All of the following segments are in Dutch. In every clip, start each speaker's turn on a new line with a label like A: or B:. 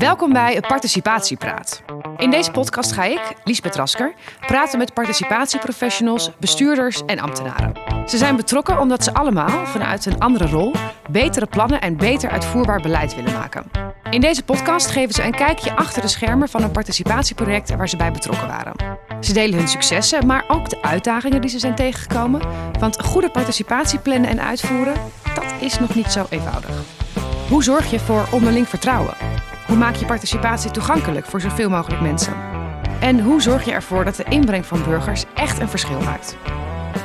A: Welkom bij Participatiepraat. In deze podcast ga ik, Liesbeth Rasker, praten met participatieprofessionals, bestuurders en ambtenaren. Ze zijn betrokken omdat ze allemaal, vanuit een andere rol, betere plannen en beter uitvoerbaar beleid willen maken. In deze podcast geven ze een kijkje achter de schermen van een participatieproject waar ze bij betrokken waren. Ze delen hun successen, maar ook de uitdagingen die ze zijn tegengekomen. Want goede participatie plannen en uitvoeren, dat is nog niet zo eenvoudig. Hoe zorg je voor onderling vertrouwen? Hoe maak je participatie toegankelijk voor zoveel mogelijk mensen? En hoe zorg je ervoor dat de inbreng van burgers echt een verschil maakt?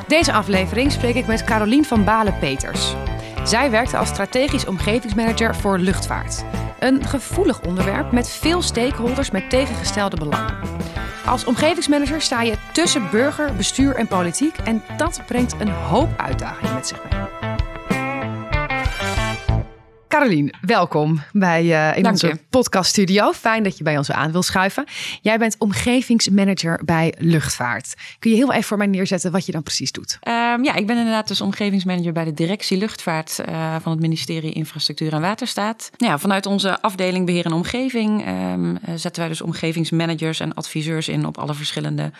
A: Deze aflevering spreek ik met Carolien van Balen-Peters. Zij werkte als strategisch omgevingsmanager voor luchtvaart. Een gevoelig onderwerp met veel stakeholders met tegengestelde belangen. Als omgevingsmanager sta je tussen burger, bestuur en politiek en dat brengt een hoop uitdagingen met zich mee. Carolien, welkom bij uh, in
B: Dank
A: onze podcaststudio. Fijn dat je bij ons aan wil schuiven. Jij bent omgevingsmanager bij luchtvaart. Kun je heel even voor mij neerzetten wat je dan precies doet?
B: Ehm, ja, ik ben inderdaad dus omgevingsmanager bij de directie luchtvaart eh, van het ministerie Infrastructuur en Waterstaat. Nou Ja, vanuit onze afdeling Beheer en Omgeving ehm, eh, zetten wij dus omgevingsmanagers en adviseurs in op alle verschillende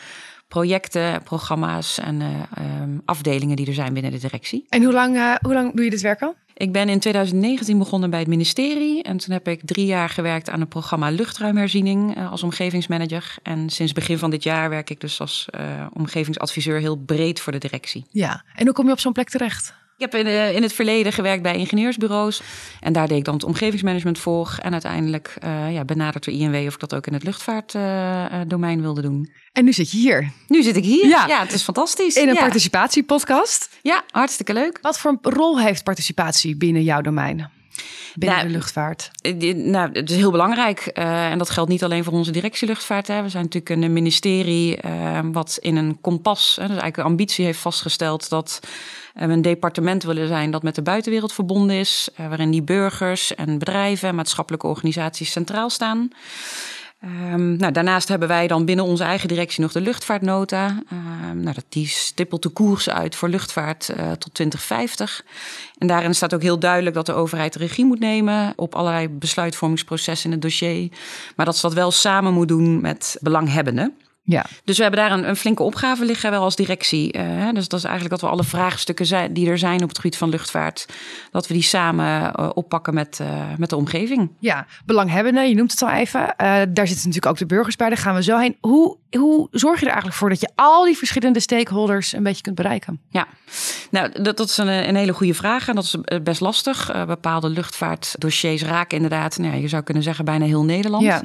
B: projecten, programma's en eh, ehm, afdelingen die er zijn binnen de directie.
A: En hoe lang, hoe lang doe je dit werk al?
B: Ik ben in 2019 begonnen bij het ministerie en toen heb ik drie jaar gewerkt aan het programma luchtruimherziening eh, als omgevingsmanager. En sinds begin van dit jaar werk ik dus als eh, omgevingsadviseur heel breed voor de directie.
A: Ja. En hoe kom je op zo'n plek terecht?
B: Ik heb in, eh, in het verleden gewerkt bij ingenieursbureaus. En daar deed ik dan het omgevingsmanagement voor. En uiteindelijk eh ja, benaderd door INW of ik dat ook in het luchtvaartdomein wilde doen.
A: En nu zit je hier
B: Nu zit ik hier.
A: Ja.
B: Ja, het is fantastisch.
A: in een
B: ja.
A: participatiepodcast.
B: Ja, hartstikke leuk.
A: Wat voor rol heeft participatie binnen jouw domein? Binnen
B: Nou,
A: de luchtvaart.
B: Eh, Nou, het is heel belangrijk. eh, en dat geldt niet alleen voor onze directie luchtvaart. Hè. We zijn natuurlijk een ministerie eh, wat in een kompas, hè, dus eigenlijk een ambitie heeft vastgesteld dat we een departement willen zijn dat met de buitenwereld verbonden is. waarin die burgers en bedrijven en maatschappelijke organisaties centraal staan. Ehm, nou, daarnaast hebben wij dan binnen onze eigen directie nog de luchtvaartnota. Ehm, nou, dat, die stippelt de koers uit voor luchtvaart eh, tot 2050. En daarin staat ook heel duidelijk dat de overheid de regie moet nemen op allerlei besluitvormingsprocessen in het dossier. Maar dat ze dat wel samen moet doen met belanghebbenden.
A: Ja.
B: Dus we hebben daar een, een flinke opgave liggen wel als directie. Eh, dus dat is eigenlijk dat we alle vraagstukken zijn, die er zijn op het gebied van luchtvaart, dat we die samen eh, oppakken met, eh, met de omgeving.
A: Ja, belanghebbenden, je noemt het al even. Daar zitten natuurlijk ook de burgers bij, daar gaan we zo heen. Hoe, hoe zorg je er eigenlijk voor dat je al die verschillende stakeholders een beetje kunt bereiken?
B: Ja, nou, dat, dat is een, een hele goede vraag en dat is best lastig. Bepaalde luchtvaartdossiers raken inderdaad, nou, ja, je zou kunnen zeggen, bijna heel Nederland.
A: Ja.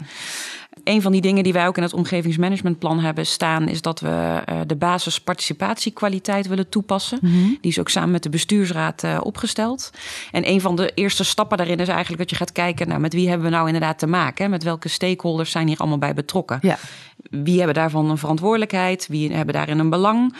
B: Een van die dingen die wij ook in het omgevingsmanagementplan hebben staan, is dat we eh, de basis participatiekwaliteit willen toepassen. Die is ook samen met de bestuursraad eh, opgesteld. En een van de eerste stappen daarin is eigenlijk dat je gaat kijken, nou, met wie hebben we nou inderdaad te maken? Hè? Met welke stakeholders zijn hier allemaal bij betrokken?
A: Ja.
B: Wie hebben daarvan een verantwoordelijkheid? Wie hebben daarin een belang?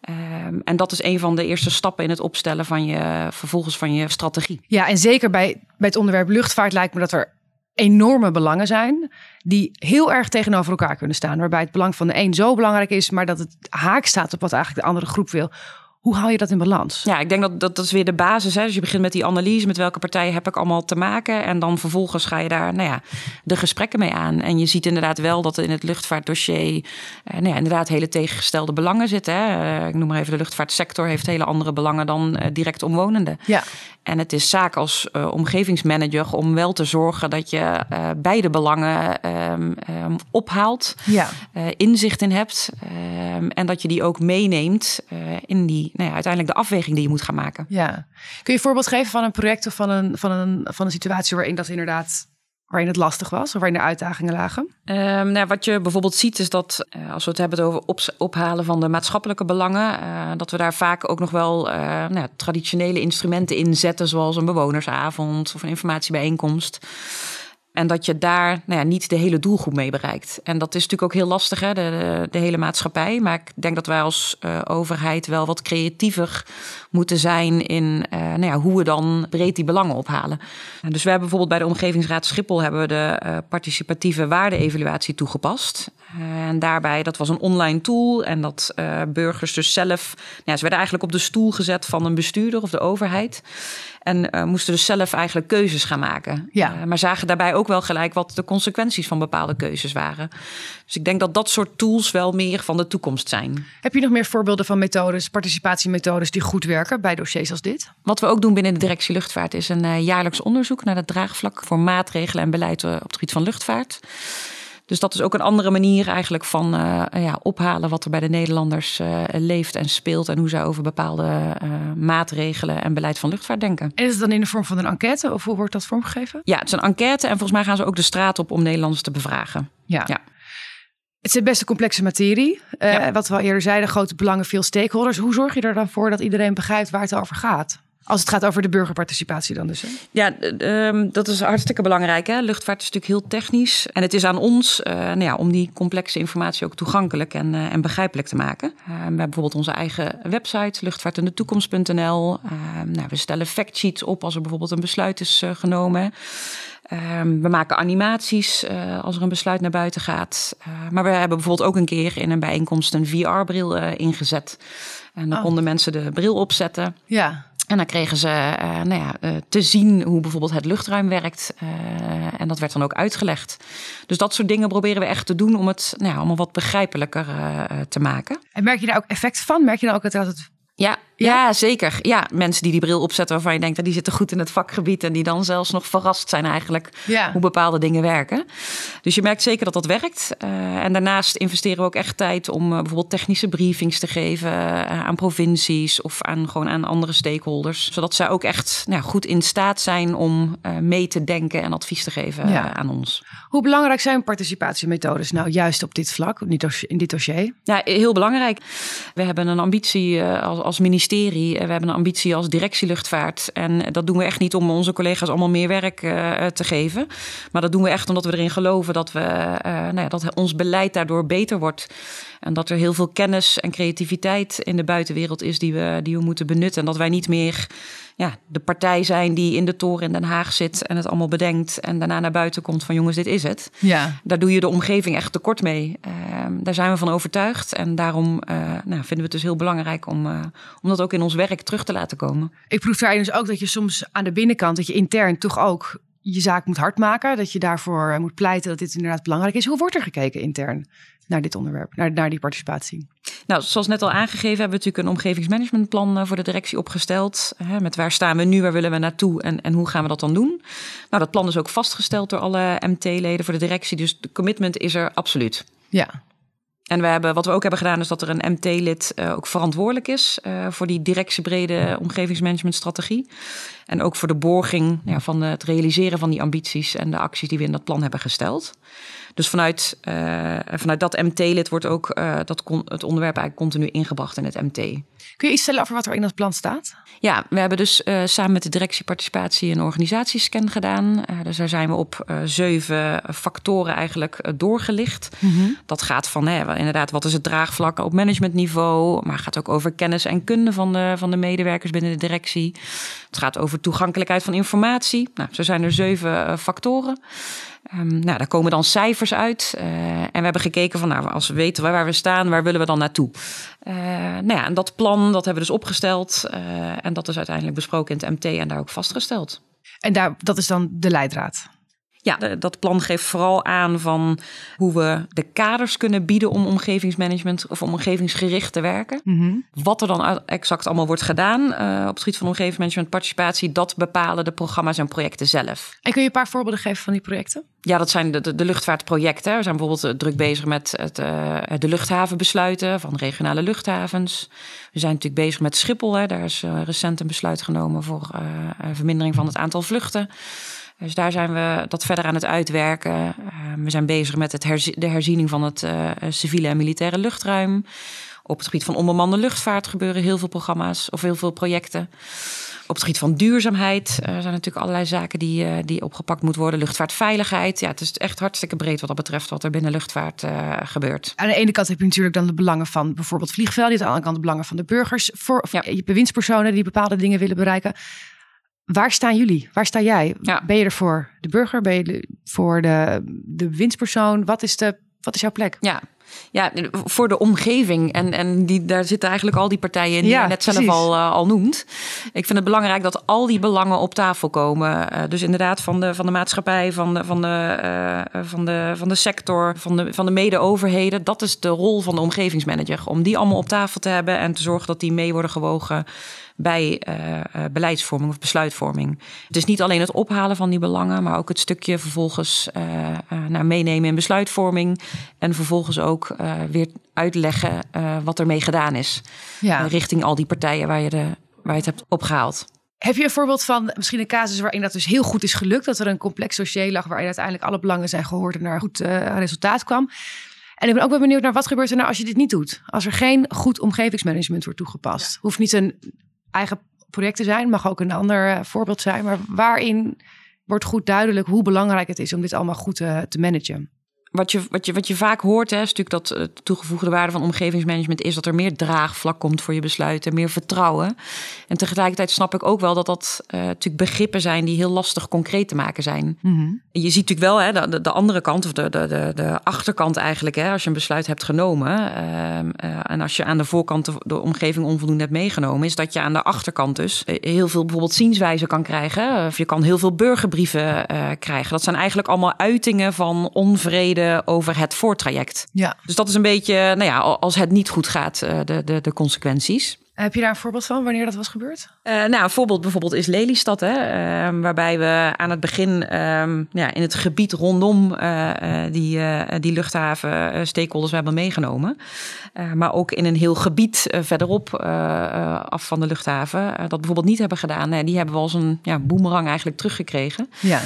B: Ehm, en dat is een van de eerste stappen in het opstellen van je, vervolgens van je strategie.
A: Ja, en zeker bij, bij het onderwerp luchtvaart lijkt me dat er enorme belangen zijn die heel erg tegenover elkaar kunnen staan. Waarbij het belang van de een zo belangrijk is, maar dat het haak staat op wat eigenlijk de andere groep wil. Hoe hou je dat in balans?
B: Ja, ik denk dat dat, dat is weer de basis. Hè? Dus je begint met die analyse, met welke partijen heb ik allemaal te maken. En dan vervolgens ga je daar nou ja, de gesprekken mee aan. En je ziet inderdaad wel dat er in het luchtvaartdossier eh, nou ja, inderdaad hele tegengestelde belangen zitten. Hè? Eh, ik noem maar even de luchtvaartsector heeft hele andere belangen dan eh, direct omwonenden.
A: Ja,
B: En het is zaak als eh, omgevingsmanager om wel te zorgen dat je beide belangen ehm, ehm, ophaalt,
A: ja.
B: inzicht in hebt ehm, en dat je die ook meeneemt in die, nou ja, uiteindelijk de afweging die je moet gaan maken.
A: ja. Kun je een voorbeeld geven van een project of van een, van een, van een situatie waarin dat inderdaad waarin het lastig was of waarin er uitdagingen lagen?
B: Ehm, nou, wat je bijvoorbeeld ziet is dat eh, als we het hebben over ophalen van de maatschappelijke belangen, eh, dat we daar vaak ook nog wel eh, nou, traditionele instrumenten in zetten, zoals een bewonersavond of een informatiebijeenkomst. En dat je daar nou ja, niet de hele doelgroep mee bereikt. En dat is natuurlijk ook heel lastig, hè, de, de, hele maatschappij. Maar ik denk dat wij als eh, overheid wel wat creatiever moeten zijn in eh, nou ja, hoe we dan breed die belangen ophalen. En dus we hebben bijvoorbeeld bij de Omgevingsraad Schiphol hebben we de eh, participatieve waarde-evaluatie toegepast. Eh, en daarbij, dat was een online tool. En dat eh, burgers dus zelf, ja, ze werden eigenlijk op de stoel gezet van een bestuurder of de overheid. En uh, moesten dus zelf eigenlijk keuzes gaan maken.
A: Ja.
B: Uh, maar zagen daarbij ook wel gelijk wat de consequenties van bepaalde keuzes waren. Dus ik denk dat dat soort tools wel meer van de toekomst zijn.
A: Heb je nog meer voorbeelden van methodes, participatiemethodes die goed werken bij dossiers als dit?
B: Wat we ook doen binnen de directie luchtvaart is een jaarlijks onderzoek naar het draagvlak voor maatregelen en beleid op het gebied van luchtvaart. Dus dat is ook een andere manier eigenlijk van uh, ja, ophalen wat er bij de Nederlanders uh, leeft en speelt. En hoe zij over bepaalde uh, maatregelen en beleid van luchtvaart denken.
A: En is het dan in de vorm van een enquête of hoe wordt dat vormgegeven?
B: Ja, het is een enquête en volgens mij gaan ze ook de straat op om Nederlanders te bevragen.
A: Ja. ja. Het is best een complexe materie. Ja. Wat we al eerder zeiden, grote belangen, veel stakeholders. Hoe zorg je er dan voor dat iedereen begrijpt waar het over gaat? Als het gaat over de burgerparticipatie dan dus. Hè?
B: Ja, um, dat is hartstikke belangrijk. Hè? Luchtvaart is natuurlijk heel technisch. En het is aan ons uh, nou ja, om die complexe informatie ook toegankelijk en, uh, en begrijpelijk te maken. Uh, we hebben bijvoorbeeld onze eigen website, luchtvaartindetoekomst.nl. nou, we stellen factsheets op als er bijvoorbeeld een besluit is genomen. Um, we maken animaties uh, als er een besluit naar buiten gaat. Uh, maar we hebben bijvoorbeeld ook een keer in een bijeenkomst een VR-bril uh, ingezet. En dan oh. konden mensen de bril opzetten.
A: Ja.
B: En dan kregen ze nou ja, te zien hoe bijvoorbeeld het luchtruim werkt. en dat werd dan ook uitgelegd. Dus dat soort dingen proberen we echt te doen om het nou ja, allemaal wat begrijpelijker te maken.
A: En merk je daar ook effect van? Merk je dan ook dat het
B: ja, ja, zeker. Ja, mensen die die bril opzetten waarvan je denkt dat die zitten goed in het vakgebied en die dan zelfs nog verrast zijn eigenlijk
A: ja.
B: hoe bepaalde dingen werken. Dus je merkt zeker dat dat werkt. Uh, en daarnaast investeren we ook echt tijd om uh, bijvoorbeeld technische briefings te geven uh, aan provincies of aan gewoon aan andere stakeholders, zodat zij ook echt nou, goed in staat zijn om mee te denken en advies te geven
A: ja.
B: aan ons.
A: Hoe belangrijk zijn participatiemethodes nou juist op dit vlak, in dit dossier?
B: Ja, heel belangrijk. We hebben een ambitie als, als ministerie. We hebben een ambitie als directie luchtvaart. En dat doen we echt niet om onze collega's allemaal meer werk uh, te geven. Maar dat doen we echt omdat we erin geloven dat, we, nou ja, dat ons beleid daardoor beter wordt. En dat er heel veel kennis en creativiteit in de buitenwereld is die we, die we moeten benutten. En dat wij niet meer ja, de partij zijn die in de toren in Den Haag zit en het allemaal bedenkt. En daarna naar buiten komt van jongens, dit is het.
A: Ja.
B: Daar doe je de omgeving echt tekort mee. Uh, daar zijn we van overtuigd. En daarom uh, nou, vinden we het dus heel belangrijk om, uh, om dat ook in ons werk terug te laten komen.
A: Ik proef daarin dus ook dat je soms aan de binnenkant, dat je intern toch ook je zaak moet hard maken. Dat je daarvoor moet pleiten dat dit inderdaad belangrijk is. Hoe wordt er gekeken intern naar dit onderwerp, naar, naar die participatie?
B: Nou, zoals net al aangegeven hebben we natuurlijk een omgevingsmanagementplan voor de directie opgesteld. Hè, met waar staan we nu, waar willen we naartoe en, en hoe gaan we dat dan doen? Nou, dat plan is ook vastgesteld door alle MT-leden voor de directie. Dus de commitment is er absoluut.
A: Ja.
B: En we hebben, wat we ook hebben gedaan, is dat er een MT-lid uh, ook verantwoordelijk is uh, voor die directiebrede omgevingsmanagementstrategie. En ook voor de borging ja, van het realiseren van die ambities en de acties die we in dat plan hebben gesteld. Dus vanuit, uh, vanuit dat MT-lid wordt ook dat kon, het onderwerp eigenlijk continu ingebracht in het MT.
A: Kun je iets stellen over wat er in dat plan staat?
B: Ja, we hebben dus uh, samen met de directie participatie een organisatiescan gedaan. Dus daar zijn we op zeven factoren eigenlijk doorgelicht.
A: Mm -hmm.
B: Dat gaat van hè, inderdaad, wat is het draagvlak op managementniveau, maar gaat ook over kennis en kunde van de, van de medewerkers binnen de directie. Het gaat over toegankelijkheid van informatie. Nou, zo zijn er zeven factoren. Um, nou, daar komen dan cijfers uit. Uh, en we hebben gekeken van, nou, als we weten waar we staan, waar willen we dan naartoe? Uh, nou ja, en dat plan, dat hebben we dus opgesteld. En dat is uiteindelijk besproken in het MT en daar ook vastgesteld.
A: En daar, dat is dan de leidraad?
B: Ja, dat plan geeft vooral aan van hoe we de kaders kunnen bieden om omgevingsmanagement of om omgevingsgericht te werken.
A: Mm -hmm.
B: Wat er dan exact allemaal wordt gedaan uh, op het gebied van omgevingsmanagement, participatie, dat bepalen de programma's en projecten zelf.
A: En kun je een paar voorbeelden geven van die projecten?
B: Ja, dat zijn de, de, de luchtvaartprojecten. We zijn bijvoorbeeld druk bezig met het, uh, de luchthavenbesluiten van regionale luchthavens. We zijn natuurlijk bezig met Schiphol. Hè. Daar is uh, recent een besluit genomen voor vermindering van het aantal vluchten. Dus daar zijn we dat verder aan het uitwerken. Uh, we zijn bezig met het de herziening van het uh, civiele en militaire luchtruim. Op het gebied van onbemande luchtvaart gebeuren heel veel programma's of heel veel projecten. Op het gebied van duurzaamheid uh, zijn natuurlijk allerlei zaken die, uh, die opgepakt moeten worden. Luchtvaartveiligheid. Ja, het is echt hartstikke breed wat dat betreft wat er binnen luchtvaart gebeurt.
A: Aan de ene kant heb je natuurlijk dan de belangen van bijvoorbeeld vliegvelden. Aan de andere kant de belangen van de burgers. Voor
B: Ja.
A: je bewindspersonen die bepaalde dingen willen bereiken. Waar staan jullie? Waar sta jij?
B: Ja.
A: Ben je er voor de burger? Ben je er voor de, de winstpersoon? Wat is, de, wat is jouw plek?
B: Ja. Ja, voor de omgeving. En, en die, daar zitten eigenlijk al die partijen in die je net zelf al, uh, al noemt. Ik vind het belangrijk dat al die belangen op tafel komen. Uh, dus inderdaad van de, van de maatschappij, van de, van de, uh, van de, van de sector, van de, van de mede-overheden. Dat is de rol van de omgevingsmanager. Om die allemaal op tafel te hebben en te zorgen dat die mee worden gewogen bij uh, beleidsvorming of besluitvorming. Het is niet alleen het ophalen van die belangen, maar ook het stukje vervolgens uh, naar meenemen in besluitvorming. En vervolgens ook weer uitleggen wat ermee gedaan is. Ja. richting al die partijen waar je, de, waar je het hebt opgehaald.
A: Heb je een voorbeeld van misschien een casus waarin dat dus heel goed is gelukt? Dat er een complex dossier lag waarin uiteindelijk alle belangen zijn gehoord en naar een goed resultaat kwam? En ik ben ook wel benieuwd naar wat gebeurt er nou als je dit niet doet? Als er geen goed omgevingsmanagement wordt toegepast. Hoeft niet een eigen projecten zijn, mag ook een ander eh, voorbeeld zijn. Maar waarin wordt goed duidelijk hoe belangrijk het is om dit allemaal goed te, te managen?
B: Wat je, wat je, wat je vaak hoort, hè, is natuurlijk dat de eh, toegevoegde waarde van omgevingsmanagement is dat er meer draagvlak komt voor je besluiten, meer vertrouwen. En tegelijkertijd snap ik ook wel dat dat uh, natuurlijk begrippen zijn die heel lastig concreet te maken zijn. Mm Je ziet natuurlijk wel hè, de, de, andere kant, of de, de, de, de achterkant eigenlijk, hè, als je een besluit hebt genomen. Uh, uh, en als je aan de voorkant de, de, omgeving onvoldoende hebt meegenomen, is dat je aan de achterkant dus heel veel bijvoorbeeld zienswijzen kan krijgen. Of je kan heel veel burgerbrieven krijgen. Dat zijn eigenlijk allemaal uitingen van onvrede over het voortraject. Ja. Dus dat is een beetje, nou ja, als het niet goed gaat, eh, de, de, de consequenties.
A: Heb je daar een voorbeeld van wanneer dat was gebeurd?
B: Uh, nou, een voorbeeld bijvoorbeeld is Lelystad, hè, uh, waarbij we aan het begin uh, ja, in het gebied rondom eh, eh, die, die luchthaven stakeholders hebben meegenomen. maar ook in een heel gebied verderop af van de luchthaven dat bijvoorbeeld niet hebben gedaan. die hebben we als een ja, boemerang eigenlijk teruggekregen. Ja.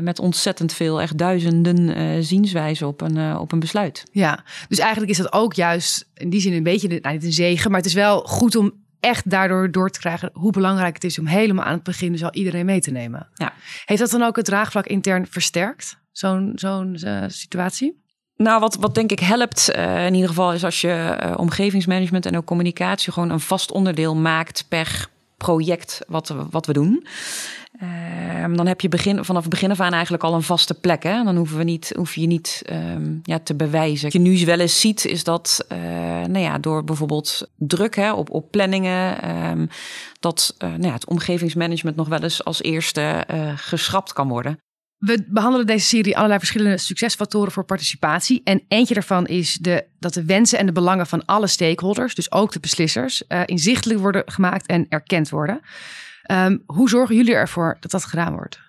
B: met ontzettend veel, echt duizenden zienswijzen op een, op een besluit.
A: Ja, dus eigenlijk is dat ook juist in die zin een beetje, nou niet een zegen, maar het is wel goed om echt daardoor door te krijgen hoe belangrijk het is om helemaal aan het begin dus al iedereen mee te nemen. Ja. Heeft dat dan ook het draagvlak intern versterkt, zo'n zo'n uh, situatie?
B: Nou, wat, wat denk ik helpt uh, in ieder geval is als je uh, omgevingsmanagement en ook communicatie gewoon een vast onderdeel maakt per project wat, wat we doen. Um, dan heb je begin, vanaf begin af aan eigenlijk al een vaste plek. Hè? Dan hoeven we niet, hoef je niet um, ja, te bewijzen. Wat je nu wel eens ziet, is dat uh, nou ja, door bijvoorbeeld druk hè, op, op planningen, um, dat uh, nou ja, het omgevingsmanagement nog wel eens als eerste uh, geschrapt kan worden.
A: We behandelen deze serie allerlei verschillende succesfactoren voor participatie. En eentje daarvan is de, dat de wensen en de belangen van alle stakeholders, dus ook de beslissers, inzichtelijk worden gemaakt en erkend worden. Um, hoe zorgen jullie ervoor dat dat gedaan wordt?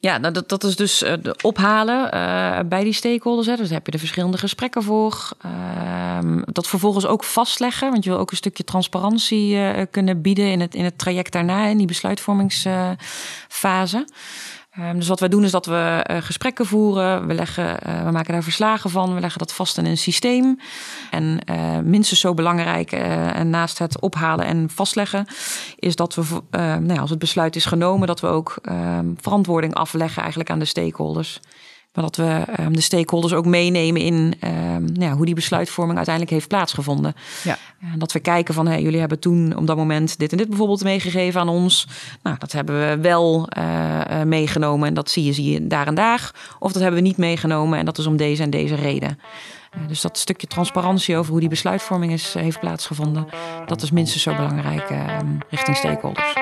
B: Ja, nou, dat, dat is dus uh, ophalen uh, bij die stakeholders. Hè. Dus daar heb je de verschillende gesprekken voor. Uh, dat vervolgens ook vastleggen. Want je wil ook een stukje transparantie kunnen bieden in het, in het traject daarna, in die besluitvormingsfase. Ehm, dus wat wij doen is dat we uh, gesprekken voeren. We, leggen, uh, we maken daar verslagen van. We leggen dat vast in een systeem. En uh, minstens zo belangrijk, en naast het ophalen en vastleggen, is dat we, nou ja, als het besluit is genomen, dat we ook ehm, verantwoording afleggen eigenlijk aan de stakeholders. Maar dat we um, de stakeholders ook meenemen in um, nou ja, hoe die besluitvorming uiteindelijk heeft plaatsgevonden. Ja. En dat we kijken van hey, jullie hebben toen op dat moment dit en dit bijvoorbeeld meegegeven aan ons. Nou, dat hebben we wel uh, meegenomen en dat zie je, zie je daar en daar. Of dat hebben we niet meegenomen en dat is om deze en deze reden. Uh, dus dat stukje transparantie over hoe die besluitvorming is, heeft plaatsgevonden, dat is minstens zo belangrijk richting stakeholders.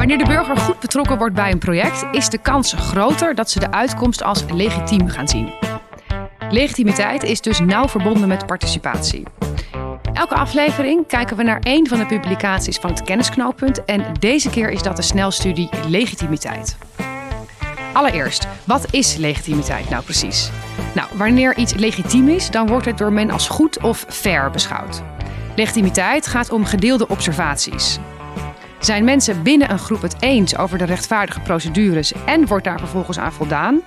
A: Wanneer de burger goed betrokken wordt bij een project, is de kans groter dat ze de uitkomst als legitiem gaan zien. Legitimiteit is dus nauw verbonden met participatie. Elke aflevering kijken we naar één van de publicaties van het kennisknooppunt en deze keer is dat de snelstudie Legitimiteit. Allereerst, wat is legitimiteit nou precies? Nou, wanneer iets legitiem is, dan wordt het door men als goed of fair beschouwd. Legitimiteit gaat om gedeelde observaties. Zijn mensen binnen een groep het eens over de rechtvaardige procedures en wordt daar vervolgens aan voldaan,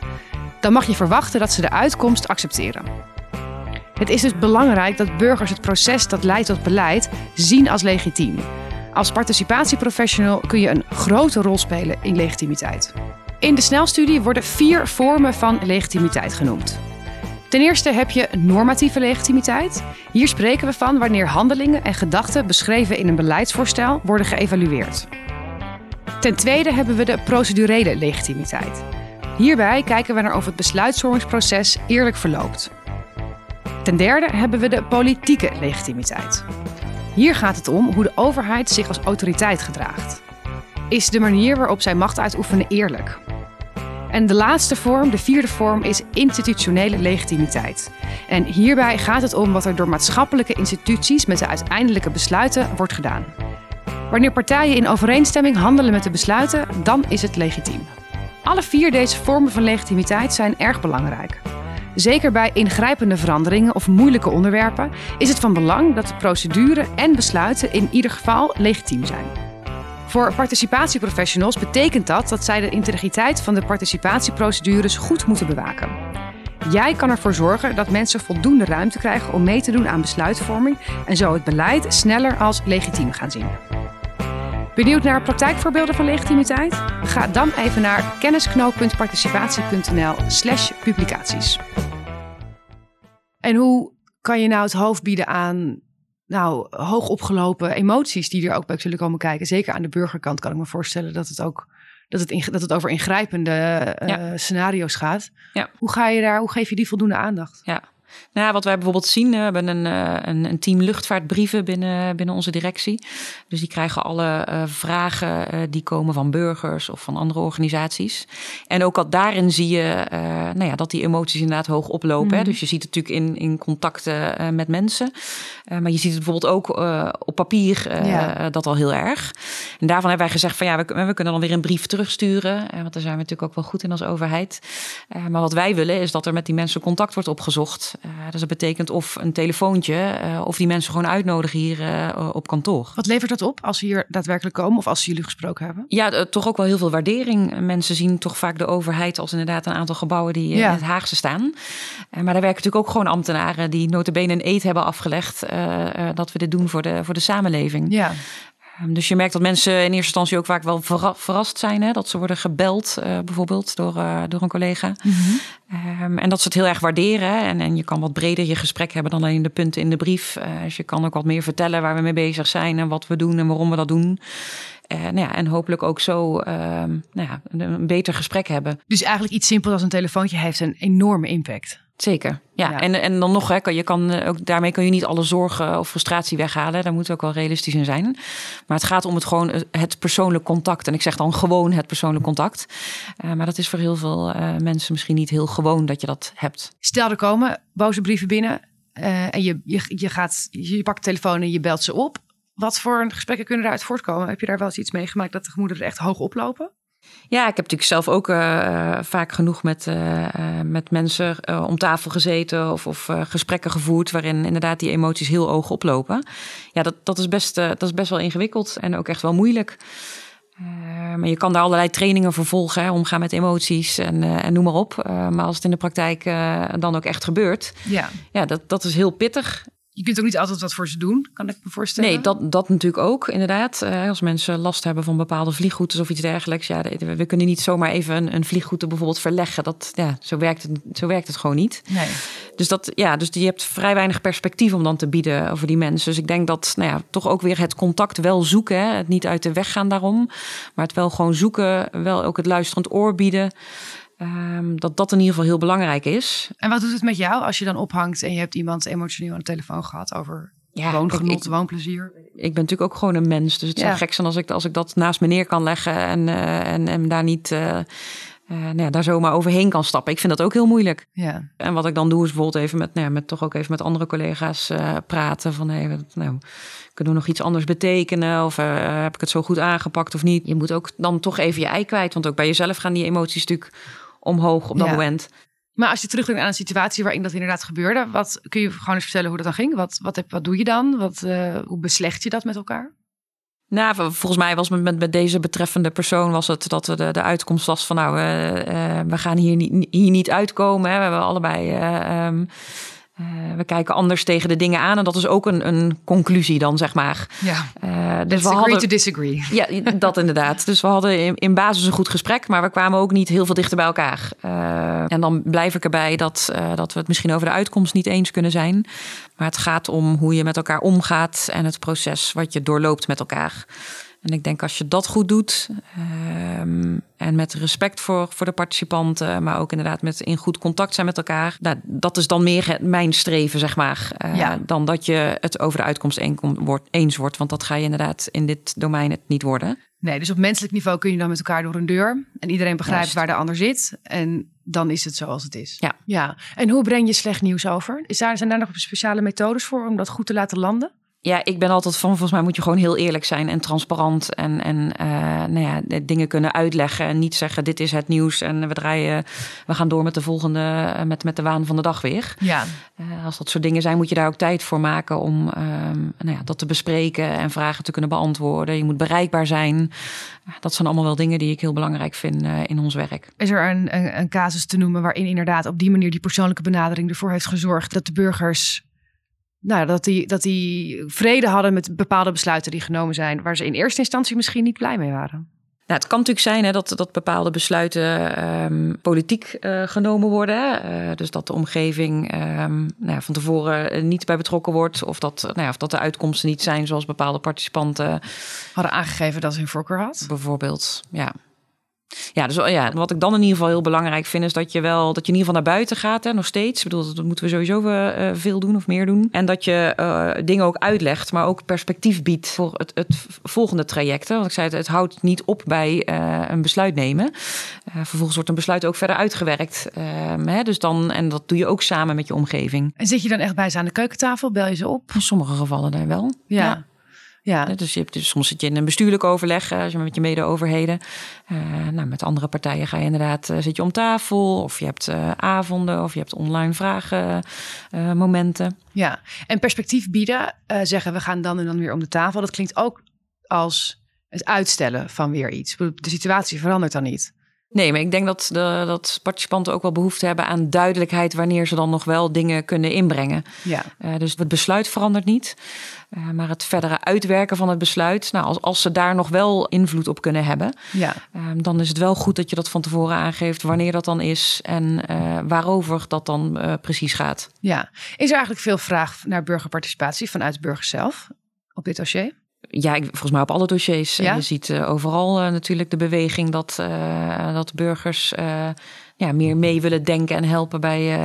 A: dan mag je verwachten dat ze de uitkomst accepteren. Het is dus belangrijk dat burgers het proces dat leidt tot beleid zien als legitiem. Als participatieprofessional kun je een grote rol spelen in legitimiteit. In de snelstudie worden vier vormen van legitimiteit genoemd. Ten eerste heb je normatieve legitimiteit. Hier spreken we van wanneer handelingen en gedachten beschreven in een beleidsvoorstel worden geëvalueerd. Ten tweede hebben we de procedurele legitimiteit. Hierbij kijken we naar of het besluitvormingsproces eerlijk verloopt. Ten derde hebben we de politieke legitimiteit. Hier gaat het om hoe de overheid zich als autoriteit gedraagt. Is de manier waarop zij macht uitoefenen eerlijk? En de laatste vorm, de vierde vorm, is institutionele legitimiteit. En hierbij gaat het om wat er door maatschappelijke instituties met de uiteindelijke besluiten wordt gedaan. Wanneer partijen in overeenstemming handelen met de besluiten, dan is het legitiem. Alle vier deze vormen van legitimiteit zijn erg belangrijk. Zeker bij ingrijpende veranderingen of moeilijke onderwerpen is het van belang dat de procedure en besluiten in ieder geval legitiem zijn. Voor participatieprofessionals betekent dat dat zij de integriteit van de participatieprocedures goed moeten bewaken. Jij kan ervoor zorgen dat mensen voldoende ruimte krijgen om mee te doen aan besluitvorming en zo het beleid sneller als legitiem gaan zien. Benieuwd naar praktijkvoorbeelden van legitimiteit? Ga dan even naar kennisknoop.participatie.nl/slash publicaties. En hoe kan je nou het hoofd bieden aan nou, hoogopgelopen emoties die er ook bij zullen komen kijken? Zeker aan de burgerkant kan ik me voorstellen dat het ook dat het, in, dat het over ingrijpende uh, scenario's gaat.
B: Ja.
A: Hoe ga je daar, hoe geef je die voldoende aandacht?
B: Ja. Nou, wat wij bijvoorbeeld zien, we hebben een, eh, een, een, team luchtvaartbrieven binnen, binnen onze directie. Dus die krijgen alle uh, vragen uh, die komen van burgers of van andere organisaties. En ook al daarin zie je uh, nou ja, dat die emoties inderdaad hoog oplopen. Mm. Hè? Dus je ziet het natuurlijk in, in contacten met mensen. maar je ziet het bijvoorbeeld ook op papier ja. dat al heel erg. En daarvan hebben wij gezegd van ja, we, we kunnen dan weer een brief terugsturen. want daar zijn we natuurlijk ook wel goed in als overheid. maar wat wij willen is dat er met die mensen contact wordt opgezocht. Uh, dus dat betekent of een telefoontje uh, of die mensen gewoon uitnodigen hier uh, op kantoor.
A: Wat levert dat op als ze hier daadwerkelijk komen of als ze jullie gesproken hebben?
B: Ja, toch ook wel heel veel waardering. Mensen zien toch vaak de overheid als inderdaad een aantal gebouwen die ja. in het Haagse staan. maar daar werken natuurlijk ook gewoon ambtenaren die notabene een eet hebben afgelegd dat we dit doen voor de, voor de samenleving.
A: Ja.
B: Ehm, dus je merkt dat mensen in eerste instantie ook vaak wel verrast zijn. Hè? Dat ze worden gebeld, uh, bijvoorbeeld, door, uh, door een collega. Mm -hmm. um, en dat ze het heel erg waarderen. En, en je kan wat breder je gesprek hebben dan alleen de punten in de brief. Uh, dus je kan ook wat meer vertellen waar we mee bezig zijn en wat we doen en waarom we dat doen. nou ja, en hopelijk ook zo nou ja, een, een beter gesprek hebben.
A: Dus eigenlijk iets simpels als een telefoontje heeft een enorme impact.
B: Zeker, ja. ja. En, en dan nog, hè, je kan, ook, daarmee kan je niet alle zorgen of frustratie weghalen. Daar moet ook wel realistisch in zijn. Maar het gaat om het gewoon het persoonlijk contact. En ik zeg dan gewoon het persoonlijk contact. Uh, maar dat is voor heel veel uh, mensen misschien niet heel gewoon dat je dat hebt.
A: Stel er komen boze brieven binnen uh, en je, je, je, gaat, je pakt de telefoon en je belt ze op. Wat voor gesprekken kunnen daaruit voortkomen? Heb je daar wel eens iets meegemaakt dat de gemoederen echt hoog oplopen?
B: Ja, ik heb natuurlijk zelf ook uh, vaak genoeg met, uh, met mensen uh, om tafel gezeten of, of gesprekken gevoerd waarin inderdaad die emoties heel hoog oplopen. Ja, dat, dat, is, best, dat is best wel ingewikkeld en ook echt wel moeilijk. maar je kan daar allerlei trainingen voor volgen, hè, omgaan met emoties en, en noem maar op. maar als het in de praktijk dan ook echt gebeurt,
A: ja.
B: Ja, dat, dat is heel pittig.
A: Je kunt ook niet altijd wat voor ze doen, kan ik me voorstellen.
B: Nee, dat, dat natuurlijk ook, inderdaad. Uh, als mensen last hebben van bepaalde vliegroutes of iets dergelijks. Ja, we kunnen niet zomaar even een, een vliegroute bijvoorbeeld verleggen. Dat, ja, zo, werkt het, zo werkt het gewoon niet.
A: Nee.
B: Dus, dat, ja, dus je hebt vrij weinig perspectief om dan te bieden over die mensen. Dus ik denk dat nou ja, toch ook weer het contact wel zoeken. Hè. Het niet uit de weg gaan daarom. Maar het wel gewoon zoeken. Wel ook het luisterend oor bieden. Um, dat dat in ieder geval heel belangrijk is.
A: En wat doet het met jou als je dan ophangt en je hebt iemand emotioneel aan de telefoon gehad over ja, woongenot, ik, woonplezier?
B: Ik ben natuurlijk ook gewoon een mens, dus het ja. zou gek zijn als ik, als ik dat naast me neer kan leggen en, uh, en, en daar niet. Uh, uh, nou ja, daar zomaar overheen kan stappen. Ik vind dat ook heel moeilijk.
A: Ja.
B: En wat ik dan doe is bijvoorbeeld even met, nou ja, met toch ook even met andere collega's uh, praten. Van hey, nou, kunnen we nog iets anders betekenen? Of uh, heb ik het zo goed aangepakt of niet? Je moet ook dan toch even je ei kwijt. Want ook bij jezelf gaan die emoties natuurlijk omhoog op dat ja. moment.
A: Maar als je terugdenkt aan een situatie waarin dat inderdaad gebeurde, wat kun je gewoon eens vertellen hoe dat dan ging? Wat, wat, heb, wat doe je dan? Wat, uh, hoe beslecht je dat met elkaar?
B: Nou, volgens mij was met, met deze betreffende persoon was het dat de, de uitkomst was van nou, uh, uh, we gaan hier niet, hier niet uitkomen. Hè. We hebben allebei um, uh, we kijken anders tegen de dingen aan. En dat is ook een, een conclusie dan, zeg maar.
A: Ja, uh, dus we hadden, to disagree.
B: Ja, dat inderdaad. Dus we hadden in, in, basis een goed gesprek, maar we kwamen ook niet heel veel dichter bij elkaar. Uh, en dan blijf ik erbij dat, dat we het misschien over de uitkomst niet eens kunnen zijn. Maar het gaat om hoe je met elkaar omgaat en het proces wat je doorloopt met elkaar. En ik denk als je dat goed doet, um, en met respect voor, voor de participanten, maar ook inderdaad met in goed contact zijn met elkaar. Nou, dat is dan meer mijn streven, zeg maar, uh, dan dat je het over de uitkomst eens wordt. Want dat ga je inderdaad in dit domein het niet worden.
A: Nee, dus op menselijk niveau kun je dan met elkaar door een deur en iedereen begrijpt waar de ander zit. En dan is het zoals het is.
B: Ja.
A: ja. En hoe breng je slecht nieuws over? Is daar, zijn daar nog speciale methodes voor om dat goed te laten landen?
B: Ja, ik ben altijd van, volgens mij moet je gewoon heel eerlijk zijn en transparant. En, en uh, nou ja, dingen kunnen uitleggen. En niet zeggen, dit is het nieuws en we draaien, we gaan door met de volgende, eh, met, met de waan van de dag weer.
A: Ja.
B: Uh, als dat soort dingen zijn, moet je daar ook tijd voor maken om uh, nou ja, dat te bespreken en vragen te kunnen beantwoorden. Je moet bereikbaar zijn. Dat zijn allemaal wel dingen die ik heel belangrijk vind in ons werk.
A: Is er een, een, een casus te noemen waarin inderdaad op die manier die persoonlijke benadering ervoor heeft gezorgd dat de burgers nou, dat, die, dat die vrede hadden met bepaalde besluiten die genomen zijn, waar ze in eerste instantie misschien niet blij mee waren.
B: Nou, het kan natuurlijk zijn hè, dat, dat bepaalde besluiten um, politiek uh, genomen worden. Uh, dus dat de omgeving um, nou, van tevoren niet bij betrokken wordt. Of dat, nou ja, of dat de uitkomsten niet zijn zoals bepaalde participanten
A: hadden aangegeven dat ze hun voorkeur had.
B: Bijvoorbeeld, ja. Ja, dus ja, wat ik dan in ieder geval heel belangrijk vind, is dat je wel dat je in ieder geval naar buiten gaat, hè, nog steeds. Ik bedoel, dat moeten we sowieso uh, veel doen of meer doen. En dat je uh, dingen ook uitlegt, maar ook perspectief biedt voor het, het volgende traject. Hè. Want ik zei het, het houdt niet op bij uh, een besluit nemen. vervolgens wordt een besluit ook verder uitgewerkt. Ehm, hè, dus dan, en dat doe je ook samen met je omgeving.
A: En zit je dan echt bij ze aan de keukentafel? Bel je ze op?
B: In sommige gevallen daar wel.
A: ja. ja. Ja.
B: Dus, je hebt, dus soms zit je in een bestuurlijk overleg als je met je mede-overheden. Uh, nou, met andere partijen ga je inderdaad uh, zit je om tafel. Of je hebt uh, avonden of je hebt online vragen momenten.
A: Ja, en perspectief bieden, zeggen we gaan dan en dan weer om de tafel. Dat klinkt ook als het uitstellen van weer iets. De situatie verandert dan niet.
B: Nee, maar ik denk dat, de, dat participanten ook wel behoefte hebben aan duidelijkheid wanneer ze dan nog wel dingen kunnen inbrengen.
A: Ja.
B: Uh, dus het besluit verandert niet. Uh, maar het verdere uitwerken van het besluit, nou, als, als ze daar nog wel invloed op kunnen hebben,
A: ja.
B: uh, dan is het wel goed dat je dat van tevoren aangeeft wanneer dat dan is en eh, waarover dat dan precies gaat.
A: Ja, is er eigenlijk veel vraag naar burgerparticipatie vanuit de burgers zelf op dit dossier?
B: Ja, volgens mij op alle dossiers. Ja? Je ziet uh, overal uh, natuurlijk de beweging dat, uh, dat burgers ja, meer mee willen denken en helpen bij,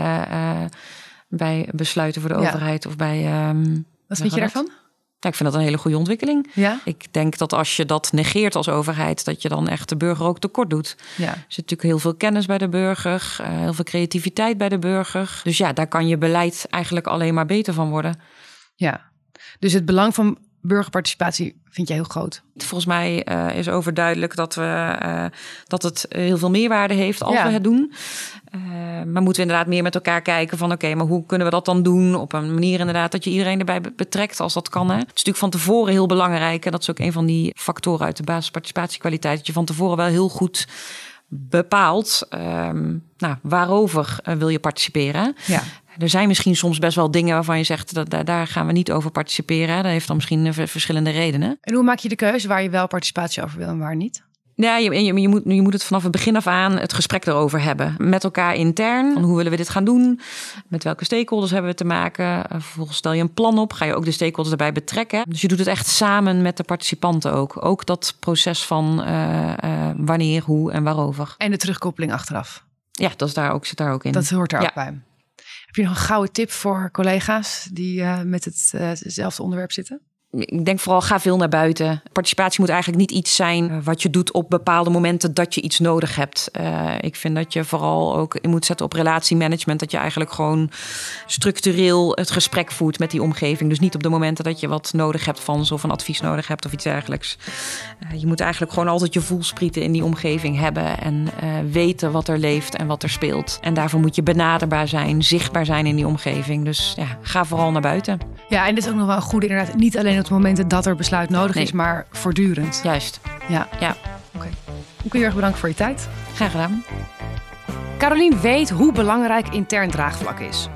B: bij besluiten voor de ja. overheid of bij. Um,
A: Wat vind je daarvan?
B: Ja, ik vind dat een hele goede ontwikkeling.
A: Ja?
B: Ik denk dat als je dat negeert als overheid, dat je dan echt de burger ook tekort doet.
A: Ja.
B: Er zit natuurlijk heel veel kennis bij de burger, heel veel creativiteit bij de burger. Dus ja, daar kan je beleid eigenlijk alleen maar beter van worden.
A: Ja, dus het belang van burgerparticipatie vind je heel groot.
B: Volgens mij uh, is overduidelijk dat, we, uh, dat het heel veel meerwaarde heeft als ja. we het doen. Uh, maar moeten we inderdaad meer met elkaar kijken van... oké, maar hoe kunnen we dat dan doen? Op een manier inderdaad dat je iedereen erbij betrekt als dat kan. Hè? Het is natuurlijk van tevoren heel belangrijk... en dat is ook een van die factoren uit de basisparticipatiekwaliteit... dat je van tevoren wel heel goed bepaalt um, nou, waarover wil je participeren.
A: Ja
B: er zijn misschien soms best wel dingen waarvan je zegt dat daar gaan we niet over participeren. Dat heeft dan misschien verschillende redenen.
A: En hoe maak je de keuze waar je wel participatie over wil en waar niet?
B: Ja, je, je, je, moet, je moet het vanaf het begin af aan het gesprek erover hebben. Met elkaar intern. Van hoe willen we dit gaan doen? Met welke stakeholders hebben we te maken? Vervolgens stel je een plan op. Ga je ook de stakeholders erbij betrekken. Dus je doet het echt samen met de participanten ook. Ook dat proces van uh, uh, wanneer, hoe en waarover.
A: En de terugkoppeling achteraf.
B: Ja, dat is daar ook, zit daar ook in.
A: Dat hoort er ja. ook bij. Je nog een gouden tip voor collega's die uh, met hetzelfde onderwerp zitten?
B: Ik denk vooral ga veel naar buiten. Participatie moet eigenlijk niet iets zijn eh, wat je doet op bepaalde momenten dat je iets nodig hebt. Uh, ik vind dat je vooral ook in moet zetten op relatiemanagement. Dat je eigenlijk gewoon structureel het gesprek voert met die omgeving. Dus niet op de momenten dat je wat nodig hebt van ze of een advies nodig hebt of iets dergelijks. Uh, je moet eigenlijk gewoon altijd je voelsprieten in die omgeving hebben. En weten wat er leeft en wat er speelt. En daarvoor moet je benaderbaar zijn, zichtbaar zijn in die omgeving. Dus ja, ga vooral naar buiten.
A: Ja, en dit is ook nog wel een goede inderdaad. Niet alleen op het moment dat er besluit nodig nee. is, maar voortdurend.
B: Juist.
A: Ja.
B: ja.
A: Oké. Okay. Je erg bedanken voor je tijd.
B: Graag gedaan.
A: Carolien weet hoe belangrijk intern draagvlak is.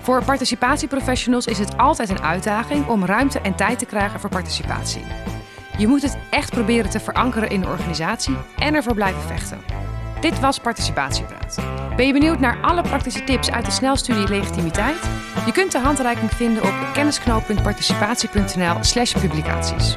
A: Voor participatieprofessionals is het altijd een uitdaging om ruimte en tijd te krijgen voor participatie. Je moet het echt proberen te verankeren in de organisatie en ervoor blijven vechten. Dit was Participatiepraat. Ben je benieuwd naar alle praktische tips uit de snelstudie Legitimiteit? Je kunt de handreiking vinden op kennisknoop.participatie.nl/slash publicaties.